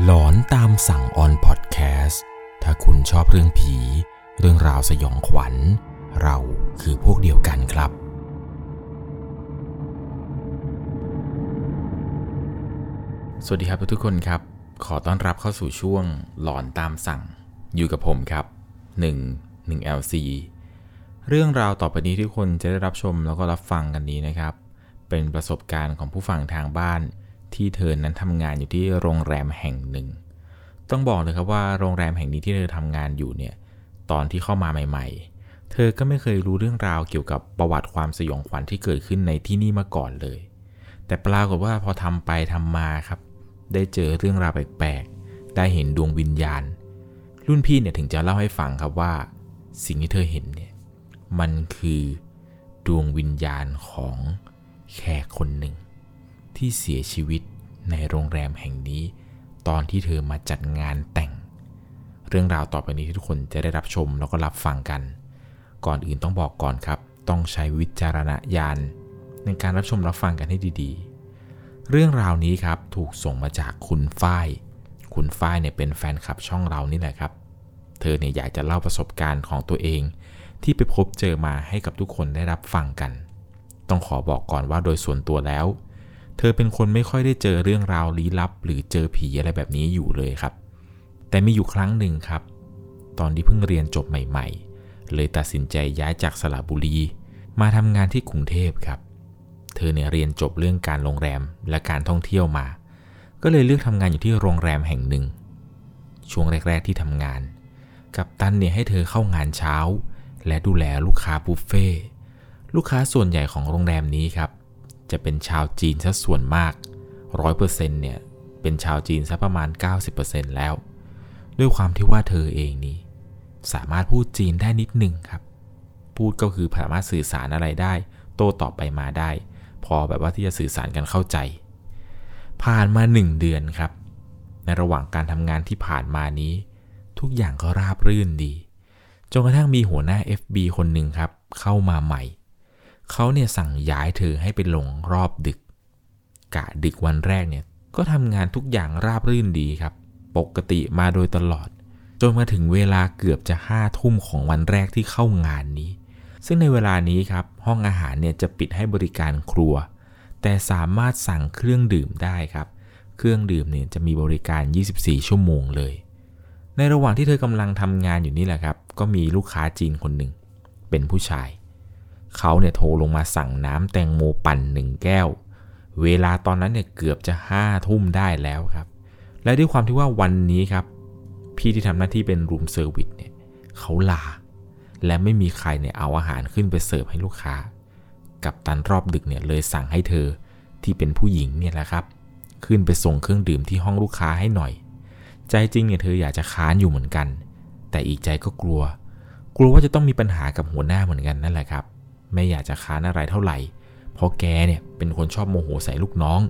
หลอนตามสั่งออนพอดแคสต์ถ้าคุณชอบเรื่องผี เรื่องราวสยองขวัญ เราคือพวกเดียวกันครับ สวัสดีครับทุกคนครับ ขอต้อนรับเข้าสู่ช่วงหลอนตามสั่ง อยู่กับผมครับ 1 1 LC เรื่องราวต่อไปนี้ที่คนจะได้รับชมแล้วก็รับฟังกันนี้นะครับ เป็นประสบการณ์ของผู้ฟังทางบ้าน ที่เธอนั้นทำงานอยู่ที่โรงแรมแห่งหนึ่ง ต้องบอกเลยครับว่าโรงแรมแห่งนี้ที่เธอทำงานอยู่เนี่ยตอนที่เข้ามาใหม่ ๆ เธอก็ไม่เคยรู้เรื่องราวเกี่ยวกับประวัติความสยองขวัญที่เกิดขึ้นในที่นี่มาก่อนเลย แต่ปรากฏว่าพอทำไปทำมาครับ ได้เจอเรื่องราวแปลกๆได้เห็นดวงวิญญาณ รุ่นพี่เนี่ยถึงจะเล่าให้ฟังครับว่า สิ่งที่เธอเห็นเนี่ยมันคือดวงวิญญาณของแขกคนหนึ่ง ที่เสียชีวิตในโรงแรมแห่งนี้ ตอนที่เธอมาจัดงานแต่ง เรื่องราวต่อไปนี้ที่ทุกคนจะได้รับชมแล้วก็รับฟังกัน ก่อนอื่นต้องบอกก่อนครับ ต้องใช้วิจารณญาณในการรับชมรับฟังกันให้ดีๆ เรื่องราวนี้ครับถูกส่งมาจากคุณฝ้าย คุณฝ้ายเนี่ยเป็นแฟนคลับช่องเรานี่แหละครับ เธอเนี่ยอยากจะเล่าประสบการณ์ของตัวเอง ที่ไปพบเจอมาให้กับทุกคนได้รับฟังกัน ต้องขอบอกก่อนว่าโดยส่วนตัวแล้ว ธอเป็นคนไม่ค่อยได้เจอเรื่องราวลี้ลับ หรือเจอผีอะไรแบบนี้อยู่เลยครับ แต่มีอยู่ครั้งหนึ่งครับ ตอนที่เพิ่งเรียนจบใหม่ๆ เลยตัดสินใจย้ายจากสระบุรี มาทำงานที่กรุงเทพครับ เธอเนี่ยเรียนจบเรื่องการโรงแรมและการท่องเที่ยวมา ก็เลยเลือกทำงานอยู่ที่โรงแรมแห่งหนึ่ง ช่วงแรก ๆที่ทำงาน กับตันเนี่ยให้เธอเข้างานเช้า และดูแลลูกค้าบุฟเฟ่ลูกค้าส่วนใหญ่ของโรงแรมนี้ครับ จะเป็นชาวจีนซะส่วนมาก 100%เนี่ยเป็นชาวจีนซะประมาณ 90%แล้ว ด้วยความที่ว่าเธอเองนี้ สามารถพูดจีนได้นิดหนึ่งครับ พูดก็คือสามารถสื่อสารอะไรได้ โต้ตอบไปมาได้ พอแบบว่าที่จะสื่อสารกันเข้าใจ ผ่านมา 1 เดือนครับ ในระหว่างการทำงานที่ผ่านมานี้ ทุกอย่างก็ราบรื่นดีจนกระทั่งมีหัวหน้า FB คนหนึ่งครับ เข้ามาใหม่ เขาเนี่ยสั่งย้ายเธอให้ไปลงรอบดึก กะดึกวันแรกเนี่ยก็ทำงานทุกอย่างราบรื่นดีครับ ปกติมาโดยตลอด จนมาถึงเวลาเกือบจะห้าทุ่มของวันแรกที่เข้างานนี้ ซึ่งในเวลานี้ครับห้องอาหารเนี่ยจะปิดให้บริการครัว แต่สามารถสั่งเครื่องดื่มได้ครับ เครื่องดื่มเนี่ยจะมีบริการ 24 ชั่วโมงเลย ในระหว่างที่เธอกำลังทำงานอยู่นี่แหละครับ ก็มีลูกค้าจีนคนหนึ่งเป็นผู้ชาย เขาเนี่ยโทรลงมาสั่งน้ำแตงโมปั่นหนึ่งแก้ว เวลาตอนนั้นเนี่ยเกือบจะห้าทุ่มได้แล้วครับ และด้วยความที่ว่าวันนี้ครับ พี่ที่ทำหน้าที่เป็น room service เนี่ยเขาลา และไม่มีใครเนี่ยเอาอาหารขึ้นไปเสิร์ฟให้ลูกค้า กัปตันรอบดึกเนี่ยเลยสั่งให้เธอที่เป็นผู้หญิงเนี่ยแหละครับ ขึ้นไปส่งเครื่องดื่มที่ห้องลูกค้าให้หน่อย ใจจริงเนี่ยเธออยากจะค้านอยู่เหมือนกัน แต่อีกใจก็กลัว กลัวว่าจะต้องมีปัญหากับหัวหน้าเหมือนกันนั่นแหละครับ ไม่อยากจะค้านอะไรเท่าไหร่ เพราะแกเนี่ยเป็นคนชอบโมโหใส่ลูกน้อง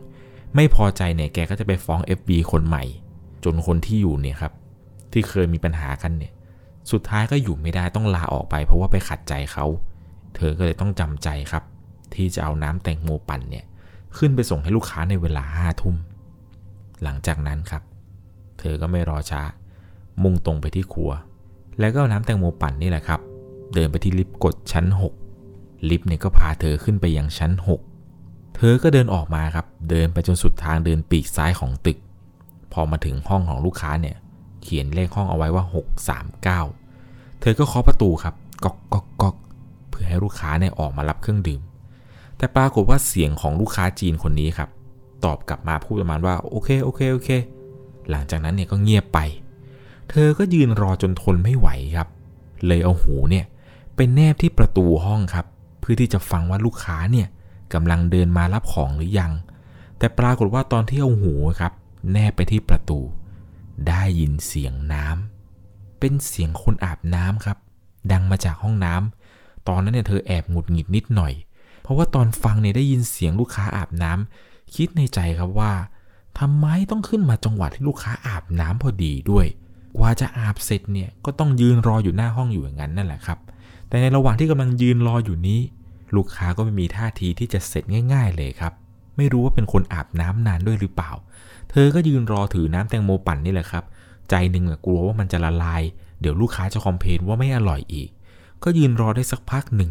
ไม่พอใจเนี่ยแกก็จะไปฟ้อง FB คนใหม่ จนคนที่อยู่เนี่ยครับที่เคยมีปัญหากันเนี่ยสุดท้ายก็อยู่ไม่ได้ต้องลาออกไป เพราะว่าไปขัดใจเขา เธอก็เลยต้องจำใจครับ ที่จะเอาน้ำแตงโมปั่นเนี่ยขึ้นไปส่งให้ลูกค้าในเวลาห้าทุ่ม หลังจากนั้นครับ เธอก็ไม่รอช้า มุ่งตรงไปที่ครัว แล้วก็เอาน้ำแตงโมปั่นนี่แหละครับ เดินไปที่ลิฟต์กดชั้น 6 ลิฟต์เนี่ยก็พาเธอขึ้นไปยังชั้น 6 เธอก็เดินออกมาครับ เดินไปจนสุดทางเดินปีกซ้ายของตึก พอมาถึงห้องของลูกค้าเนี่ย เขียนเลขห้องเอาไว้ว่า 639 เธอก็เคาะประตูครับก๊อกก๊อกก๊อกเพื่อให้ลูกค้าเนี่ยออกมารับเครื่องดื่ม แต่ปรากฏว่าเสียงของลูกค้าจีนคนนี้ครับ ตอบกลับมาพูดประมาณว่าโอเคโอเคโอเค หลังจากนั้นเนี่ยก็เงียบไป เธอก็ยืนรอจนทนไม่ไหวครับ เลยเอาหูเนี่ยไปแนบที่ประตูห้องครับ เพื่อที่จะฟังว่าลูกค้าเนี่ยกำลังเดินมารับของหรือยัง แต่ปรากฏว่าตอนที่เอาหูครับ แนบไปที่ประตู ได้ยินเสียงน้ำเป็นเสียงคนอาบน้ำครับ ดังมาจากห้องน้ำตอนนั้นเนี่ยเธอแอบหงุดหงิดนิดหน่อย เพราะว่าตอนฟังเนี่ยได้ยินเสียงลูกค้าอาบน้ำคิดในใจครับว่าทำไมต้องขึ้นมาจังหวะที่ลูกค้าอาบน้ำพอดีด้วยกว่าจะอาบเสร็จเนี่ยก็ต้องยืนรออยู่หน้าห้องอยู่อย่างนั้นนั่นแหละครับ แต่ในระหว่างที่กำลังยืนรออยู่นี้ ลูกค้าก็ไม่มีท่าทีที่จะเสร็จง่าย ๆ เลยครับ ไม่รู้ว่าเป็นคนอาบน้ำนานด้วยหรือเปล่า เธอก็ยืนรอถือน้ำแตงโมปั่นนี่แหละครับ ใจหนึ่งกลัวว่ามันจะละลาย เดี๋ยวลูกค้าจะคอมเพลนว่าไม่อร่อยอีก ก็ยืนรอได้สักพักหนึ่ง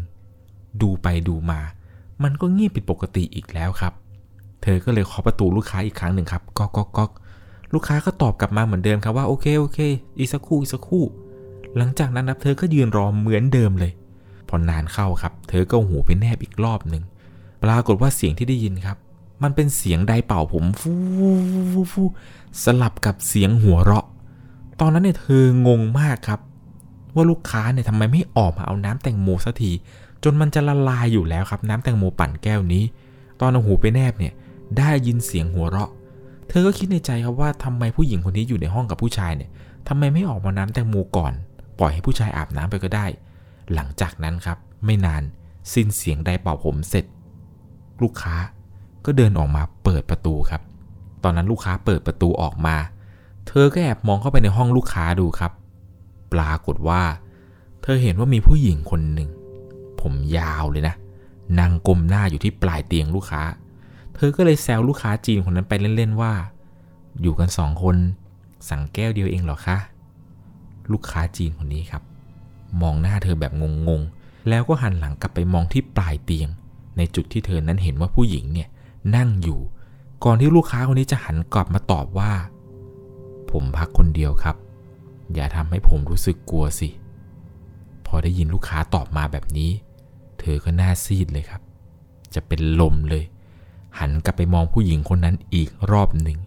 ดูไปดูมา มันก็เงียบผิดปกติอีกแล้วครับ เธอก็เลยเคาะประตูลูกค้าอีกครั้งหนึ่งครับก๊อกก๊อกก๊อกลูกค้าก็ตอบกลับมาเหมือนเดิมครับว่าโอเคโอเค อีกสักครู่อีกสักครู่ หลังจากนั้นนะเธอก็ยืนรอเหมือนเดิมเลย พอนานเข้าครับ เธอก็หูไปแนบอีกรอบหนึ่งปรากฏว่าเสียงที่ได้ยินครับ มันเป็นเสียงไดเป่าผมฟูฟูฟูสลับกับเสียงหัวเราะ ตอนนั้นเนี่ยเธองงมากครับ ว่าลูกค้าเนี่ยทำไมไม่ออกมาเอาน้ำแตงโมสักทีจนมันจะละลายอยู่แล้วครับ น้ำแตงโมปั่นแก้วนี้ ตอนเอาหูไปแนบเนี่ยได้ยินเสียงหัวเราะ เธอก็คิดในใจครับว่าทำไมผู้หญิงคนนี้อยู่ในห้องกับผู้ชายเนี่ยทำไมไม่ออกมาน้ำแตงโมก่อน ล่อยให้ผู้ชายอาบน้ำไปก็ได้ หลังจากนั้นครับ ไม่นานสิ้นเสียงไดเป่าผมเสร็จ ลูกค้าก็เดินออกมาเปิดประตูครับ ตอนนั้นลูกค้าเปิดประตูออกมา เธอก็แอบมองเข้าไปในห้องลูกค้าดูครับ ปรากฏว่า เธอเห็นว่ามีผู้หญิงคนหนึ่ง ผมยาวเลยนะนั่งกลมหน้าอยู่ที่ปลายเตียงลูกค้า เธอก็เลยแซวลูกค้าจีนคนนั้นไปเล่นๆว่า อยู่กันสองคน สั่งแก้วเดียวเองเหรอคะ ลูกค้าจีนคนนี้ครับ มองหน้าเธอแบบงงๆ แล้วก็หันหลังกลับไปมองที่ปลายเตียง ในจุดที่เธอนั้นเห็นว่าผู้หญิงเนี่ยนั่งอยู่ ก่อนที่ลูกค้าคนนี้จะหันกลับมาตอบว่า ผมพักคนเดียวครับ อย่าทำให้ผมรู้สึกกลัวสิ พอได้ยินลูกค้าตอบมาแบบนี้ เธอก็หน้าซีดเลยครับ จะเป็นลมเลย หันกลับไปมองผู้หญิงคนนั้นอีกรอบหนึ่ง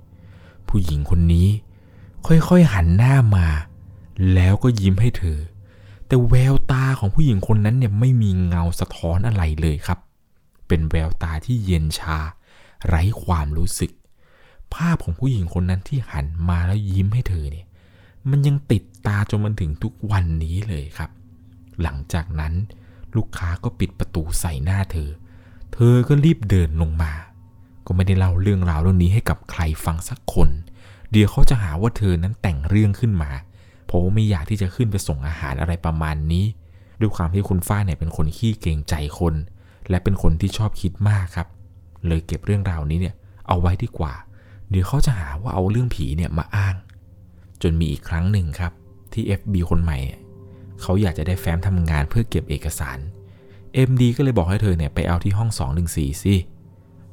ผู้หญิงคนนี้ ค่อยๆหันหน้ามา แล้วก็ยิ้มให้เธอ แต่แววตาของผู้หญิงคนนั้นเนี่ยไม่มีเงาสะท้อนอะไรเลยครับ เป็นแววตาที่เย็นชา ไร้ความรู้สึก ภาพของผู้หญิงคนนั้นที่หันมาแล้วยิ้มให้เธอเนี่ย มันยังติดตาจนมันถึงทุกวันนี้เลยครับ หลังจากนั้นลูกค้าก็ปิดประตูใส่หน้าเธอ เธอก็รีบเดินลงมา ก็ไม่ได้เล่าเรื่องราวเรื่องนี้ให้กับใครฟังสักคน เดี๋ยวเขาจะหาว่าเธอนั้นแต่งเรื่องขึ้นมา ราะว่าไม่อยากที่จะขึ้นไปส่งอาหารอะไรประมาณนี้ ด้วยความที่คุณฝ้ายเนี่ยเป็นคนขี้เกรงใจคน และเป็นคนที่ชอบคิดมากครับ เลยเก็บเรื่องราวนี้เนี่ยเอาไว้ดีกว่า เดี๋ยวเขาจะหาว่าเอาเรื่องผีเนี่ยมาอ้าง จนมีอีกครั้งหนึ่งครับ ที่ FB คนใหม่ เขาอยากจะได้แฟ้มทำงานเพื่อเก็บเอกสาร MD ก็เลยบอกให้เธอเนี่ยไปเอาที่ห้อง 214สิ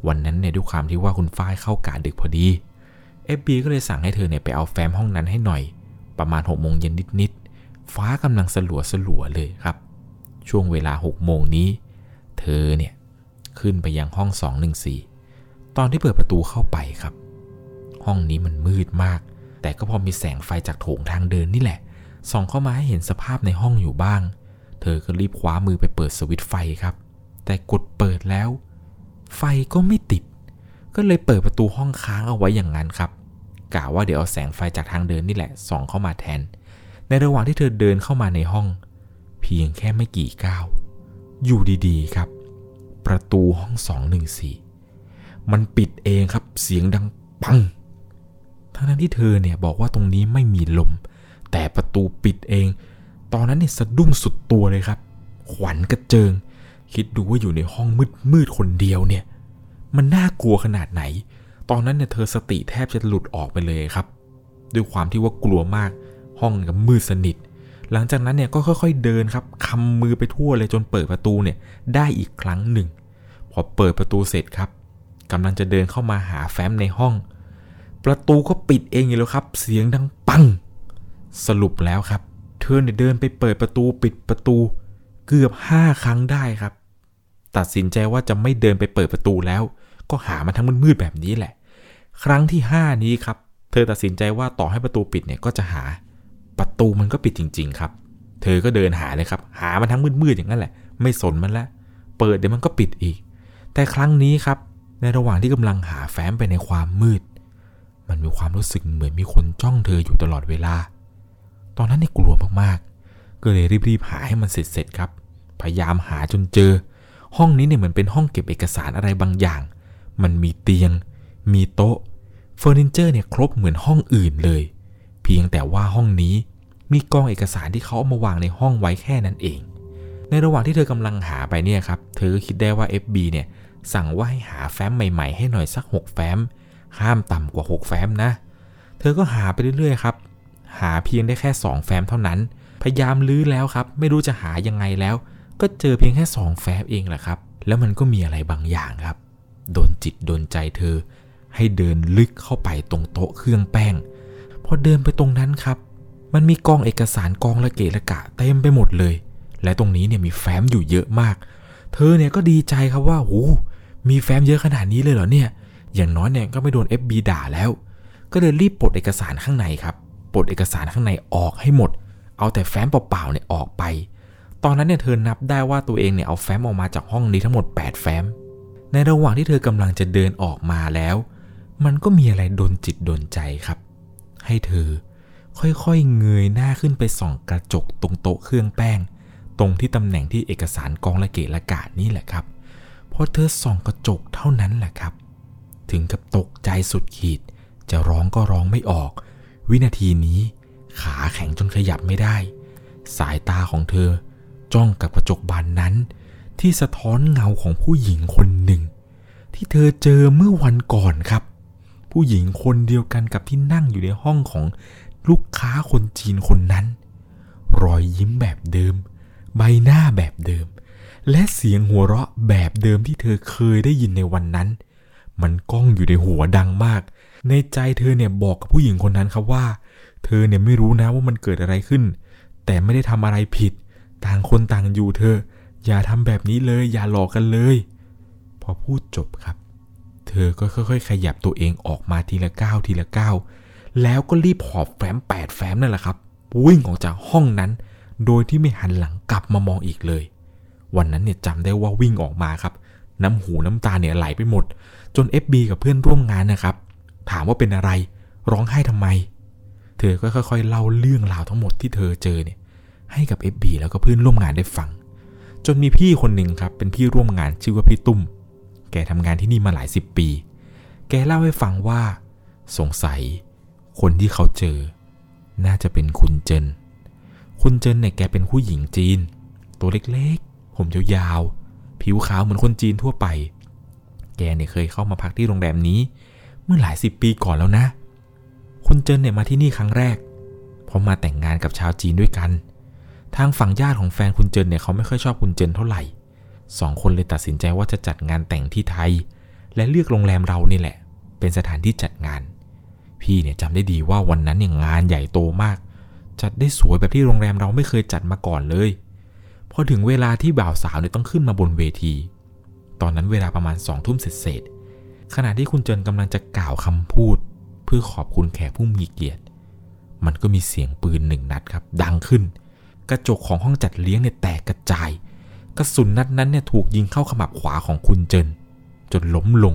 วันนั้นเนี่ยด้วยความที่ว่าคุณฝ้ายเข้ากะดึกพอดี FB ก็เลยสั่งให้เธอเนี่ยไปเอาแฟ้มห้องนั้นให้หน่อย ประมาณ6โมงเย็นนิดๆ ฟ้ากำลังสลัวสลัวเลยครับ ช่วงเวลา6โมงนี้ เธอเนี่ยขึ้นไปยังห้อง 214 ตอนที่เปิดประตูเข้าไปครับ ห้องนี้มันมืดมาก แต่ก็พอมีแสงไฟจากโถงทางเดินนี่แหละ ส่องเข้ามาให้เห็นสภาพในห้องอยู่บ้าง เธอก็รีบคว้ามือไปเปิดสวิตช์ไฟครับ แต่กดเปิดแล้ว ไฟก็ไม่ติด ก็เลยเปิดประตูห้องค้างเอาไว้อย่างนั้นครับ กะว่าเดี๋ยวเอาแสงไฟจากทางเดินนี่แหละส่องเข้ามาแทน ในระหว่างที่เธอเดินเข้ามาในห้อง เพียงแค่ไม่กี่ก้าวอยู่ดีๆครับ ประตูห้อง214มันปิดเองครับเสียงดังปัง ทั้งนั้นที่เธอเนี่ยบอกว่าตรงนี้ไม่มีลม แต่ประตูปิดเอง ตอนนั้นเนี่ยสะดุ้งสุดตัวเลยครับ ขวัญกระเจิง คิดดูว่าอยู่ในห้องมืดมืดคนเดียวเนี่ย มันน่ากลัวขนาดไหน ตอนนั้นเนี่ยเธอสติแทบจะหลุดออกไปเลยครับ ด้วยความที่ว่ากลัวมากห้องกับมืดสนิท หลังจากนั้นเนี่ยก็ค่อยๆเดินครับคำมือไปทั่วเลยจนเปิดประตูเนี่ยได้อีกครั้งหนึ่ง พอเปิดประตูเสร็จครับกำลังจะเดินเข้ามาหาแฟ้มในห้อง ประตูก็ปิดเองอยู่แล้วครับ เสียงดังปัง สรุปแล้วครับ เธอเนี่ยเดินไปเปิดประตูปิดประตูเกือบห้าครั้งได้ครับ ตัดสินใจว่าจะไม่เดินไปเปิดประตูแล้ว ก็หามันทั้งมืดๆแบบนี้แหละ ครั้งที่ห้านี้ครับ เธอตัดสินใจว่าต่อให้ประตูปิดเนี่ยก็จะหา ประตูมันก็ปิดจริง ๆ ครับ เธอก็เดินหาเลยครับ หามันทั้งมืดๆอย่างนั้นแหละ ไม่สนมันละ เปิดเดี๋ยวมันก็ปิดอีก แต่ครั้งนี้ครับ ในระหว่างที่กำลังหาแฟ้มไปในความมืด มันมีความรู้สึกเหมือนมีคนจ้องเธออยู่ตลอดเวลา ตอนนั้นนี่กลัวมากๆ ก็เลยรีบๆหาให้มันเสร็จๆครับ พยายามหาจนเจอ ห้องนี้เนี่ยเหมือนเป็นห้องเก็บเอกสารอะไรบางอย่าง มันมีเตียง มีโต๊ะเฟอร์นิเจอร์เนี่ยครบเหมือนห้องอื่นเลย เพียงแต่ว่าห้องนี้มีกองเอกสารที่เขาเอามาวางในห้องไว้แค่นั้นเอง ในระหว่างที่เธอกำลังหาไปเนี่ยครับ เธอก็คิดได้ว่า FB เนี่ยสั่งว่าให้หาแฟ้มใหม่ๆ ให้หน่อยสัก 6 แฟ้ม ห้ามต่ำกว่า 6 แฟ้มนะ เธอก็หาไปเรื่อยๆครับ หาเพียงได้แค่ 2 แฟ้มเท่านั้น พยายามลื้อแล้วครับ ไม่รู้จะหายังไงแล้ว ก็เจอเพียงแค่ 2 แฟ้มเองแหละครับ แล้วมันก็มีอะไรบางอย่างครับ โดนจิตโดนใจเธอ ให้เดินลึกเข้าไปตรงโต๊ะเครื่องแป้ง พอเดินไปตรงนั้นครับ มันมีกองเอกสารกองละเกะละกะเต็มไปหมดเลย และตรงนี้เนี่ยมีแฟ้มอยู่เยอะมาก เธอเนี่ยก็ดีใจครับว่าโอ้มีแฟ้มเยอะขนาดนี้เลยเหรอเนี่ย อย่างน้อยเนี่ยก็ไม่โดน FB ด่าแล้ว ก็เลยรีบปลดเอกสารข้างในครับ ปลดเอกสารข้างในออกให้หมด เอาแต่แฟ้มเปล่าๆเนี่ยออกไป ตอนนั้นเนี่ยเธอนับได้ว่าตัวเองเนี่ยเอาแฟ้มออกมาจากห้องนี้ทั้งหมด 8 แฟ้ม ในระหว่างที่เธอกำลังจะเดินออกมาแล้ว มันก็มีอะไรโดนจิตโดนใจครับ ให้เธอ ค่อยๆเงยหน้าขึ้นไปส่องกระจกตรงโต๊ะเครื่องแป้ง ตรงที่ตำแหน่งที่เอกสารกองละเกะละกาดนี่แหละครับพอเธอส่องกระจกเท่านั้นแหละครับ ถึงกับตกใจสุดขีด จะร้องก็ร้องไม่ออก วินาทีนี้ ขาแข็งจนขยับไม่ได้ สายตาของเธอจ้องกับกระจกบานนั้น ที่สะท้อนเงาของผู้หญิงคนหนึ่ง ที่เธอเจอเมื่อวันก่อนครับ ผู้หญิงคนเดียวกันกับที่นั่งอยู่ในห้องของลูกค้าคนจีนคนนั้น รอยยิ้มแบบเดิม ใบหน้าแบบเดิม และเสียงหัวเราะแบบเดิมที่เธอเคยได้ยินในวันนั้น มันก้องอยู่ในหัวดังมาก ในใจเธอเนี่ยบอกกับผู้หญิงคนนั้นครับว่า เธอเนี่ยไม่รู้นะว่ามันเกิดอะไรขึ้น แต่ไม่ได้ทำอะไรผิด ต่างคนต่างอยู่เธอ อย่าทำแบบนี้เลย อย่าหลอกกันเลย พอพูดจบครับ เธอก็ค่อยๆ ขยับตัวเองออกมาทีละก้าวทีละก้าวแล้วก็รีบหอบแฟ้มแปดแฟ้มนั่นแหละครับ วิ่งออกจากห้องนั้น โดยที่ไม่หันหลังกลับมามองอีกเลย วันนั้นเนี่ยจำได้ว่าวิ่งออกมาครับ น้ำหูน้ำตาเนี่ยไหลไปหมด จน FB กับเพื่อนร่วมงานนะครับ ถามว่าเป็นอะไร ร้องไห้ทำไม เธอก็ค่อยๆ เล่าเรื่องราวทั้งหมดที่เธอเจอเนี่ย ให้กับ FB แล้วก็เพื่อนร่วมงานได้ฟัง จนมีพี่คนหนึ่งครับ เป็นพี่ร่วมงานชื่อว่าพี่ตุ้ม แกทำงานที่นี่มาหลายสิบปี แกเล่าให้ฟังว่า สงสัย คนที่เขาเจอ น่าจะเป็นคุณเจิน คุณเจินเนี่ยแกเป็นผู้หญิงจีน ตัวเล็กๆ ผมยาวๆ ผิวขาวเหมือนคนจีนทั่วไป แกเนี่ยเคยเข้ามาพักที่โรงแรมนี้ เมื่อหลายสิบปีก่อนแล้วนะ คุณเจินเนี่ยมาที่นี่ครั้งแรก เพราะมาแต่งงานกับชาวจีนด้วยกัน ทางฝั่งญาติของแฟนคุณเจินเนี่ยเขาไม่ค่อยชอบคุณเจินเท่าไหร่ สองคนเลยตัดสินใจว่าจะจัดงานแต่งที่ไทย และเลือกโรงแรมเรานี่แหละ เป็นสถานที่จัดงาน พี่เนี่ยจำได้ดีว่าวันนั้นเนี่ยงานใหญ่โตมาก จัดได้สวยแบบที่โรงแรมเราไม่เคยจัดมาก่อนเลยพอถึงเวลาที่บ่าวสาวเนี่ยต้องขึ้นมาบนเวที ตอนนั้นเวลาประมาณสองทุ่มเศษขณะที่คุณเจนกำลังจะกล่าวคำพูด เพื่อขอบคุณแขกผู้มีเกียรติ มันก็มีเสียงปืนหนึ่งนัดครับ ดังขึ้น กระจกของห้องจัดเลี้ยงเนี่ยแตกกระจาย กระสุนนัดนั้นเนี่ยถูกยิงเข้าขมับขวาของคุณเจิน จนล้มลง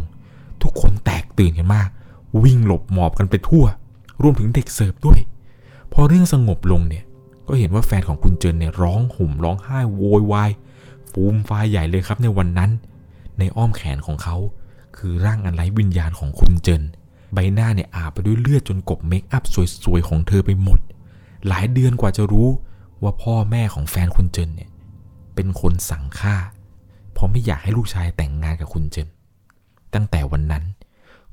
ทุกคนแตกตื่นกันมาก วิ่งหลบหมอบกันไปทั่ว รวมถึงเด็กเสิร์ฟด้วย พอเรื่องสงบลงเนี่ย ก็เห็นว่าแฟนของคุณเจินเนี่ยร้องห่มร้องไห้โวยวายฟูมฟายใหญ่เลยครับในวันนั้น ในอ้อมแขนของเขา คือร่างอันไร้วิญญาณของคุณเจิน ใบหน้าเนี่ยอาบไปด้วยเลือดจนกบเมคอัพสวยๆของเธอไปหมด หลายเดือนกว่าจะรู้ว่าพ่อแม่ของแฟนคุณเจินเนี่ย เป็นคนสั่งฆ่า เพราะไม่อยากให้ลูกชายแต่งงานกับคุณเจนตั้งแต่วันนั้น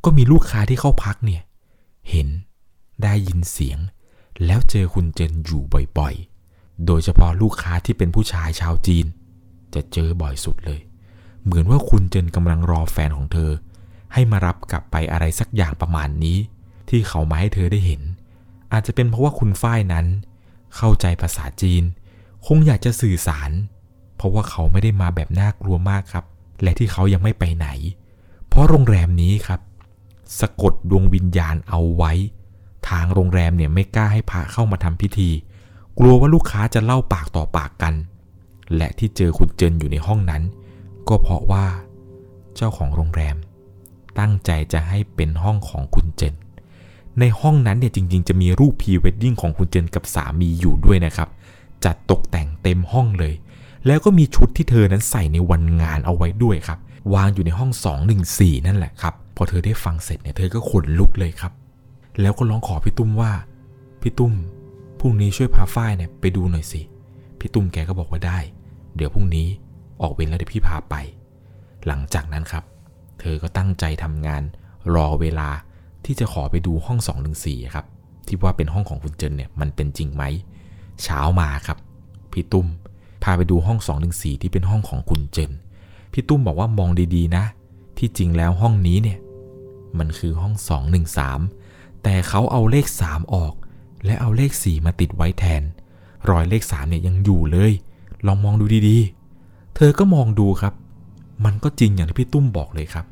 ก็มีลูกค้าที่เข้าพักเนี่ย เห็นได้ยินเสียง แล้วเจอคุณเจนอยู่บ่อยๆ โดยเฉพาะลูกค้าที่เป็นผู้ชายชาวจีน จะเจอบ่อยสุดเลย เหมือนว่าคุณเจนกำลังรอแฟนของเธอ ให้มารับกลับไปอะไรสักอย่างประมาณนี้ ที่เขามาให้เธอได้เห็น อาจจะเป็นเพราะว่าคุณฝ้ายนั้น เข้าใจภาษาจีน คงอยากจะสื่อสาร ราะว่าเขาไม่ได้มาแบบน่ากลัวมากครับ และที่เขายังไม่ไปไหน เพราะโรงแรมนี้ครับ สะกดดวงวิญญาณเอาไว้ ทางโรงแรมเนี่ยไม่กล้าให้พระเข้ามาทำพิธี กลัวว่าลูกค้าจะเล่าปากต่อปากกัน และที่เจอคุณเจนอยู่ในห้องนั้น ก็เพราะว่าเจ้าของโรงแรม ตั้งใจจะให้เป็นห้องของคุณเจนในห้องนั้นเนี่ยจริง ๆ จะมีรูปพรีเวดดิ้งของคุณเจนกับสามีอยู่ด้วยนะครับ จัดตกแต่งเต็มห้องเลย แล้วก็มีชุดที่เธอนั้นใส่ในวันงานเอาไว้ด้วยครับ วางอยู่ในห้อง 214 นั่นแหละครับ พอเธอได้ฟังเสร็จเนี่ยเธอก็ขนลุกเลยครับ แล้วก็ร้องขอพี่ตุ้มว่า พี่ตุ้มพรุ่งนี้ช่วยพาฝ้ายเนี่ยไปดูหน่อยสิ พี่ตุ้มแกก็บอกว่าได้ เดี๋ยวพรุ่งนี้ออกเวรแล้วเดี๋ยวพี่พาไป หลังจากนั้นครับ เธอก็ตั้งใจทำงานรอเวลาที่จะขอไปดูห้อง 214 ครับที่ว่าเป็นห้องของคุณเจนเนี่ยมันเป็นจริงไหม เช้ามาครับ พี่ตุ้ม พาไปดูห้อง214ที่เป็นห้องของคุณเจน พี่ตุ้มบอกว่ามองดีๆนะ ที่จริงแล้วห้องนี้เนี่ย มันคือห้อง 213 แต่เขาเอาเลข 3 ออก และเอาเลข 4 มาติดไว้แทน รอยเลข 3 เนี่ยยังอยู่เลย ลองมองดูดีๆ เธอก็มองดูครับ มันก็จริงอย่างที่พี่ตุ้มบอกเลยครับ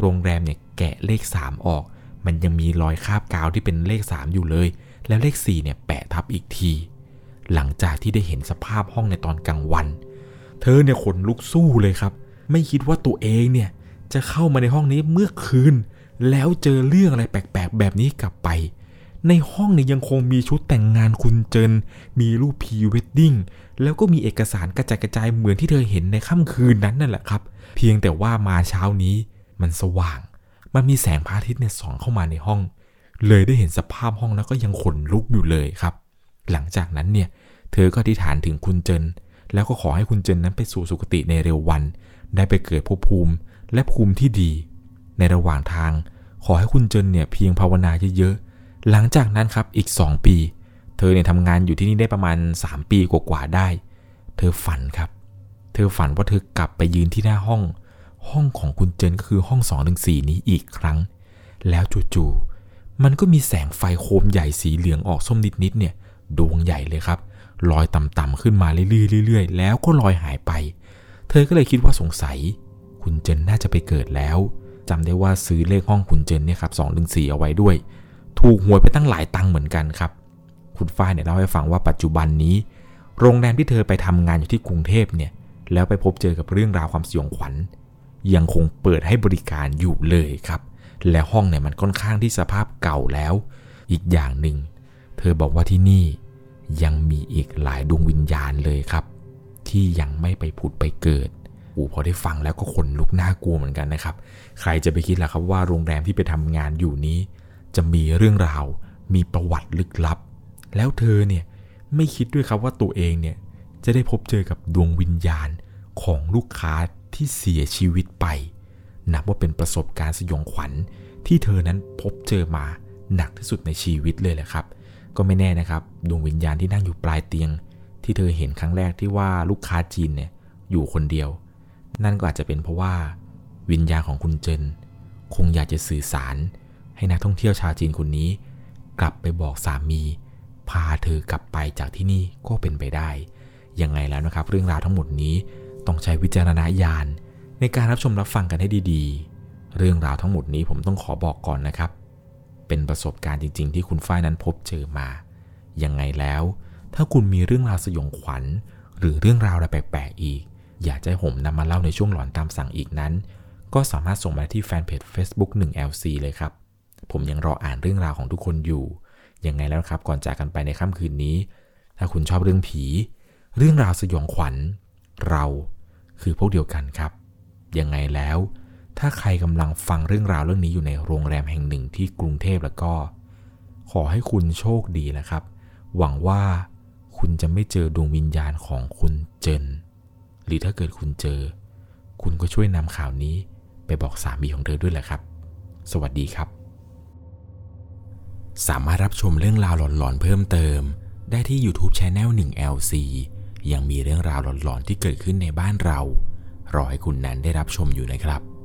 โรงแรมเนี่ยแกะเลข 3 ออก มันยังมีรอยคาบกาวที่เป็นเลข 3 อยู่เลย แล้วเลข4เนี่ยแปะทับอีกที หลังจากที่ได้เห็นสภาพห้องในตอนกลางวัน เธอเนี่ยขนลุกสู้เลยครับ ไม่คิดว่าตัวเองเนี่ยจะเข้ามาในห้องนี้เมื่อคืน แล้วเจอเรื่องอะไรแปลกๆ แบบนี้กลับไป ในห้องเนี่ยยังคงมีชุดแต่งงานคุณเจินมีรูปพีเวดดิ้งแล้วก็มีเอกสารกระจายกระจายเหมือนที่เธอเห็นในค่ำคืนนั้นนั่นแหละครับ เพียงแต่ว่ามาเช้านี้มันสว่าง มันมีแสงพระอาทิตย์เนี่ยส่องเข้ามาในห้อง เลยได้เห็นสภาพห้องแล้วก็ยังขนลุกอยู่เลยครับ หลังจากนั้นเนี่ย เธอก็อธิษฐานถึงคุณเจินแล้วก็ขอให้คุณเจินนั้นไปสู่สุคติในเร็ววัน ได้ไปเกิดภพภูมิและภูมิที่ดี ในระหว่างทาง ขอให้คุณเจนเนี่ยเพียงภาวนาเยอะๆ หลังจากนั้นครับอีก 2 ปี เธอเนี่ยทำงานอยู่ที่นี่ได้ประมาณ 3 ปีกว่าๆได้ เธอฝันครับ เธอฝันว่าเธอกลับไปยืนที่หน้าห้อง ห้องของคุณเจนก็คือห้อง2อสี่นี้อีกครั้ง แล้วจู่ๆมันก็มีแสงไฟโคมใหญ่สีเหลืองออกส้มนิดๆเนี่ย ดวงใหญ่เลยครับลอยต่ำๆขึ้นมาเรื่อยๆแล้วก็ลอยหายไป เธอก็เลยคิดว่าสงสัย คุณเจนน่าจะไปเกิดแล้วจำได้ว่าซื้อเลขห้องคุณเจนเนี่ยครับสองถึงสี่เอาไว้ด้วย ถูกหวยไปตั้งหลายตังค์เหมือนกันครับ คุณฝ้ายเนี่ยเล่าให้ฟังว่าปัจจุบันนี้ โรงแรมที่เธอไปทำงานอยู่ที่กรุงเทพเนี่ย แล้วไปพบเจอกับเรื่องราวความสยองขวัญ ยังคงเปิดให้บริการอยู่เลยครับ และห้องเนี่ยมันค่อนข้างที่สภาพเก่าแล้ว อีกอย่างหนึ่ง เธอบอกว่าที่นี่ยังมีอีกหลายดวงวิญญาณเลยครับ ที่ยังไม่ไปผุดไปเกิดอูพอได้ฟังแล้วก็ขนลุกน่ากลัวเหมือนกันนะครับ ใครจะไปคิดล่ะครับว่าโรงแรมที่ไปทำงานอยู่นี้ จะมีเรื่องราว มีประวัติลึกลับ แล้วเธอเนี่ยไม่คิดด้วยครับว่าตัวเองเนี่ยจะได้พบเจอกับดวงวิญญาณของลูกค้าที่เสียชีวิตไป นับว่าเป็นประสบการณ์สยองขวัญที่เธอนั้นพบเจอมาหนักที่สุดในชีวิตเลยแหละครับ ก็ไม่แน่นะครับดวงวิญญาณที่นั่งอยู่ปลายเตียง ที่เธอเห็นครั้งแรกที่ว่าลูกค้าจีนเนี่ยอยู่คนเดียว นั่นก็อาจจะเป็นเพราะว่า วิญญาณของคุณเจน คงอยากจะสื่อสาร ให้นักท่องเที่ยวชาวจีนคนนี้ กลับไปบอกสามี พาเธอกลับไปจากที่นี่ก็เป็นไปได้ยังไงแล้วนะครับ เรื่องราวทั้งหมดนี้ต้องใช้วิจารณญาณ ในการรับชมรับฟังกันให้ดีๆ เรื่องราวทั้งหมดนี้ผมต้องขอบอกก่อนนะครับ เป็นประสบการณ์จริง ๆ ที่คุณฝ้ายนั้นพบเจอมา ยังไงแล้ว ถ้าคุณมีเรื่องราวสยองขวัญ หรือเรื่องราวอะไรแปลกๆอีก อยากจะให้ผมนำมาเล่าในช่วงหลอนตามสั่งอีกนั้น ก็สามารถส่งมาที่แฟนเพจ Facebook 1LC เลยครับ ผมยังรออ่านเรื่องราวของทุกคนอยู่ ยังไงแล้วครับก่อนจากกันไปในค่ำคืนนี้ ถ้าคุณชอบเรื่องผี เรื่องราวสยองขวัญ เราคือพวกเดียวกันครับ ยังไงแล้ว ถ้าใครกำลังฟังเรื่องราวเรื่องนี้อยู่ในโรงแรมแห่งหนึ่งที่กรุงเทพแล้วก็ ขอให้คุณโชคดีนะครับ หวังว่าคุณจะไม่เจอดวงวิญญาณของคุณเจน หรือถ้าเกิดคุณเจอ คุณก็ช่วยนำข่าวนี้ไปบอกสามีของเธอด้วยแหละครับ สวัสดีครับ สามารถรับชมเรื่องราวหลอนๆเพิ่มเติม ได้ที่ YouTube Channel 1LC ยังมีเรื่องราวหลอนๆที่เกิดขึ้นในบ้านเรา รอให้คุณนั้นได้รับชมอยู่นะครับ